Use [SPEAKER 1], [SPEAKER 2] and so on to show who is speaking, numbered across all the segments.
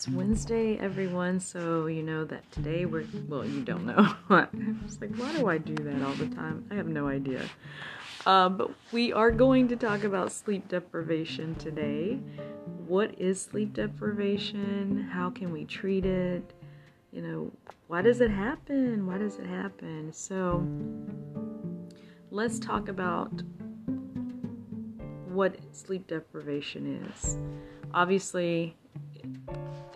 [SPEAKER 1] It's Wednesday, everyone, so you know that today we're, well, you don't know. I'm just like, why do I do that all the time? I have no idea. Uh, but we are going to talk about sleep deprivation today. What is sleep deprivation? How can we treat it? You know, why does it happen? Why does it happen? So, let's talk about what sleep deprivation is. Obviously,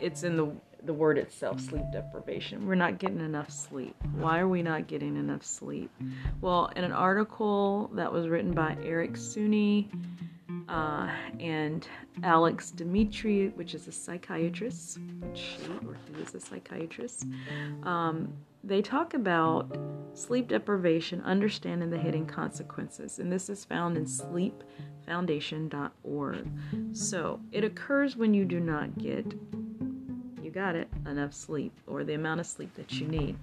[SPEAKER 1] it's in the the word itself, sleep deprivation. We're not getting enough sleep. Why are we not getting enough sleep? Well, in an article that was written by Eric Suni uh, and Alex Dimitri, which is a psychiatrist, she or he is a psychiatrist, um, they talk about sleep deprivation, understanding the hidden consequences. And this is found in sleepfoundation.org. So it occurs when you do not get got it, enough sleep or the amount of sleep that you need.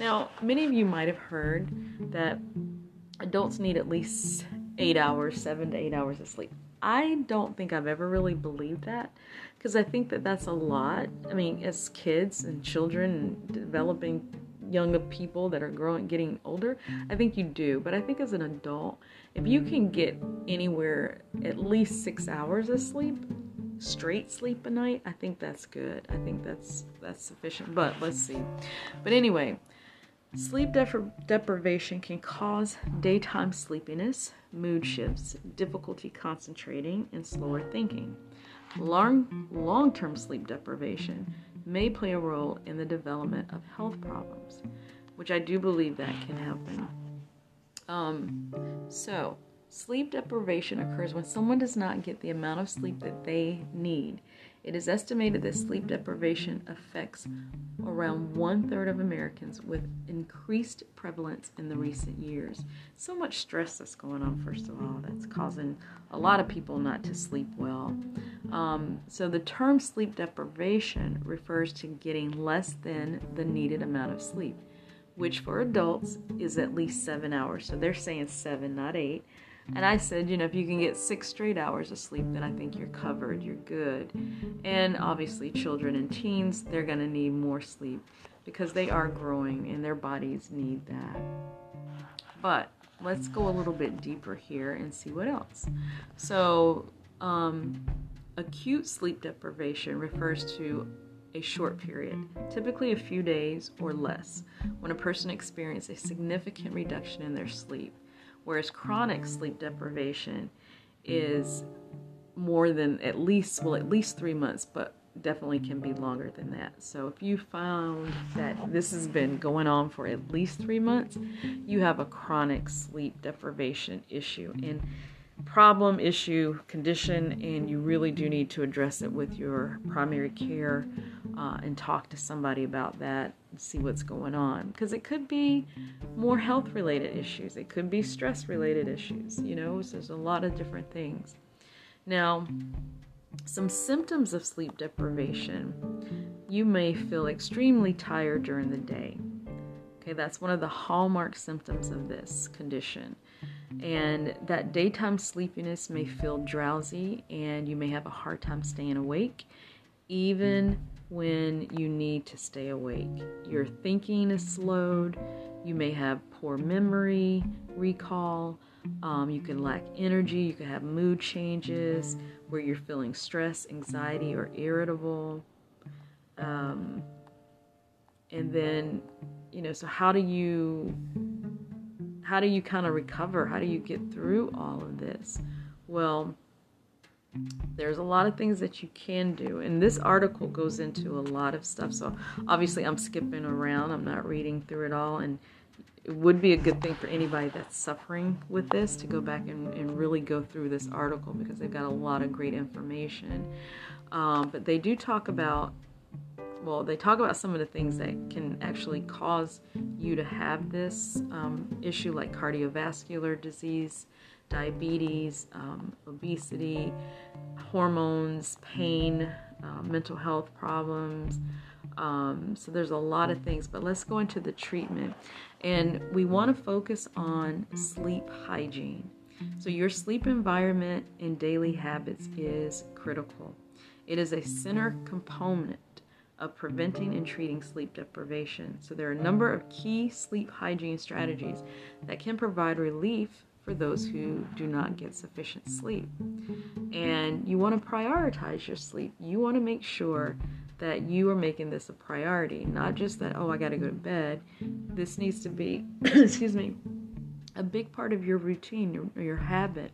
[SPEAKER 1] Now, many of you might have heard that adults need at least eight hours, seven to eight hours of sleep. I don't think I've ever really believed that because I think that that's a lot. I mean, as kids and children and developing young people that are growing, getting older, I think you do. But I think as an adult, if you can get anywhere at least six hours of sleep, straight sleep a night, I think that's good. I think that's that's sufficient. But let's see. But anyway, sleep depri- deprivation can cause daytime sleepiness, mood shifts, difficulty concentrating, and slower thinking. Long long-term sleep deprivation may play a role in the development of health problems, which I do believe that can happen. Um, so Sleep deprivation occurs when someone does not get the amount of sleep that they need. It is estimated that sleep deprivation affects around one third of Americans with increased prevalence in the recent years. So much stress that's going on, first of all, that's causing a lot of people not to sleep well. Um, so, the term sleep deprivation refers to getting less than the needed amount of sleep, which for adults is at least seven hours. So, they're saying seven, not eight. And I said, you know, if you can get six straight hours of sleep, then I think you're covered, you're good. And obviously, children and teens, they're going to need more sleep because they are growing and their bodies need that. But let's go a little bit deeper here and see what else. So, um, acute sleep deprivation refers to a short period, typically a few days or less, when a person experiences a significant reduction in their sleep whereas chronic sleep deprivation is more than at least well at least three months but definitely can be longer than that. So if you found that this has been going on for at least three months you have a chronic sleep deprivation issue. And problem issue condition and you really do need to address it with your primary care uh, and talk to somebody about that and see what's going on. Because it could be more health related issues. It could be stress related issues you know? So there's a lot of different things. Now some symptoms of sleep deprivation you may feel extremely tired during the day. Okay that's one of the hallmark symptoms of this condition. And that daytime sleepiness may feel drowsy and you may have a hard time staying awake even when you need to stay awake. Your thinking is slowed, you may have poor memory, recall, um, you can lack energy, you can have mood changes where you're feeling stress, anxiety, or irritable. Um, and then, you know, so how do you how do you kind of recover? How do you get through all of this? Well, there's a lot of things that you can do and this article goes into a lot of stuff so obviously i'm skipping around i'm not reading through it all and it would be a good thing for anybody that's suffering with this to go back and, and really go through this article because they've got a lot of great information. Um, but they do talk about well, they talk about some of the things that can actually cause you to have this um, issue, like cardiovascular disease, diabetes, um, obesity, hormones, pain, uh, mental health problems. Um, so there's a lot of things, but let's go into the treatment. And we want to focus on sleep hygiene. So your sleep environment and daily habits is critical. It is a center component of preventing and treating sleep deprivation. So, there are a number of key sleep hygiene strategies that can provide relief for those who do not get sufficient sleep. And you want to prioritize your sleep. You want to make sure that you are making this a priority, not just that, oh, I got to go to bed. This needs to be, excuse me, a big part of your routine, your, your habit.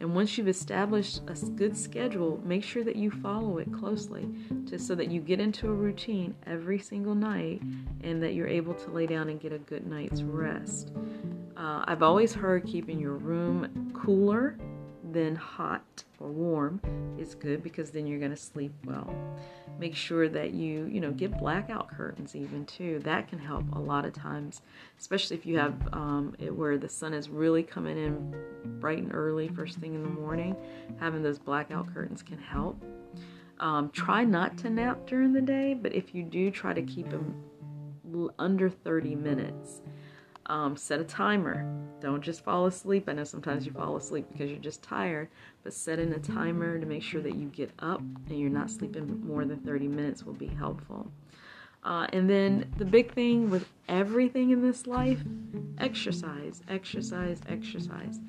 [SPEAKER 1] And once you've established a good schedule, make sure that you follow it closely just so that you get into a routine every single night and that you're able to lay down and get a good night's rest. Uh, I've always heard keeping your room cooler than hot or warm is good because then you're going to sleep well. Make sure that you, you know, get blackout curtains even too. That can help a lot of times, especially if you have um, it where the sun is really coming in bright and early, first thing in the morning. Having those blackout curtains can help. Um, try not to nap during the day, but if you do, try to keep them under 30 minutes. Um, set a timer. Don't just fall asleep. I know sometimes you fall asleep because you're just tired, but setting a timer to make sure that you get up and you're not sleeping more than 30 minutes will be helpful. Uh, and then the big thing with everything in this life exercise, exercise, exercise.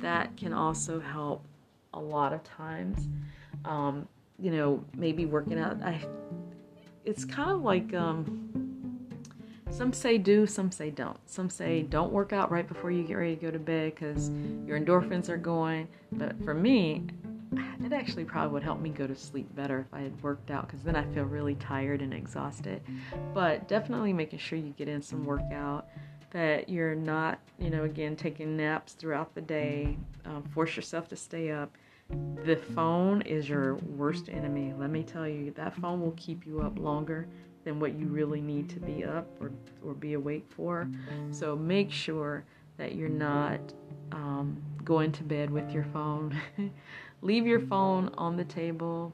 [SPEAKER 1] That can also help a lot of times. Um, you know, maybe working out. I, it's kind of like um, some say do, some say don't. Some say don't work out right before you get ready to go to bed because your endorphins are going. But for me, it actually probably would help me go to sleep better if I had worked out because then I feel really tired and exhausted. But definitely making sure you get in some workout, that you're not, you know, again, taking naps throughout the day, um, force yourself to stay up. The phone is your worst enemy. Let me tell you, that phone will keep you up longer than what you really need to be up or, or be awake for. So make sure that you're not um, going to bed with your phone. Leave your phone on the table,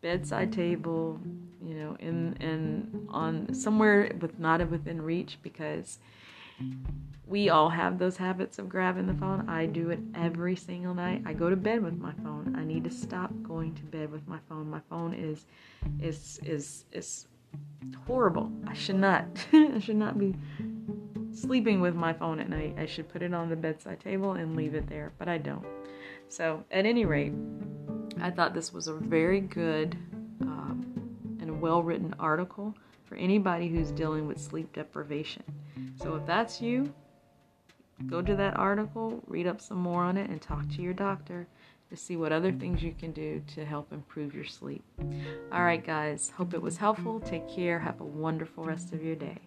[SPEAKER 1] bedside table, you know, in and on somewhere with not within reach because we all have those habits of grabbing the phone. I do it every single night. I go to bed with my phone. I need to stop going to bed with my phone. My phone is is is is horrible. I should not. I should not be sleeping with my phone at night. I should put it on the bedside table and leave it there, but I don't. So, at any rate, I thought this was a very good um, and well written article for anybody who's dealing with sleep deprivation. So, if that's you, go to that article, read up some more on it, and talk to your doctor to see what other things you can do to help improve your sleep. All right, guys, hope it was helpful. Take care. Have a wonderful rest of your day.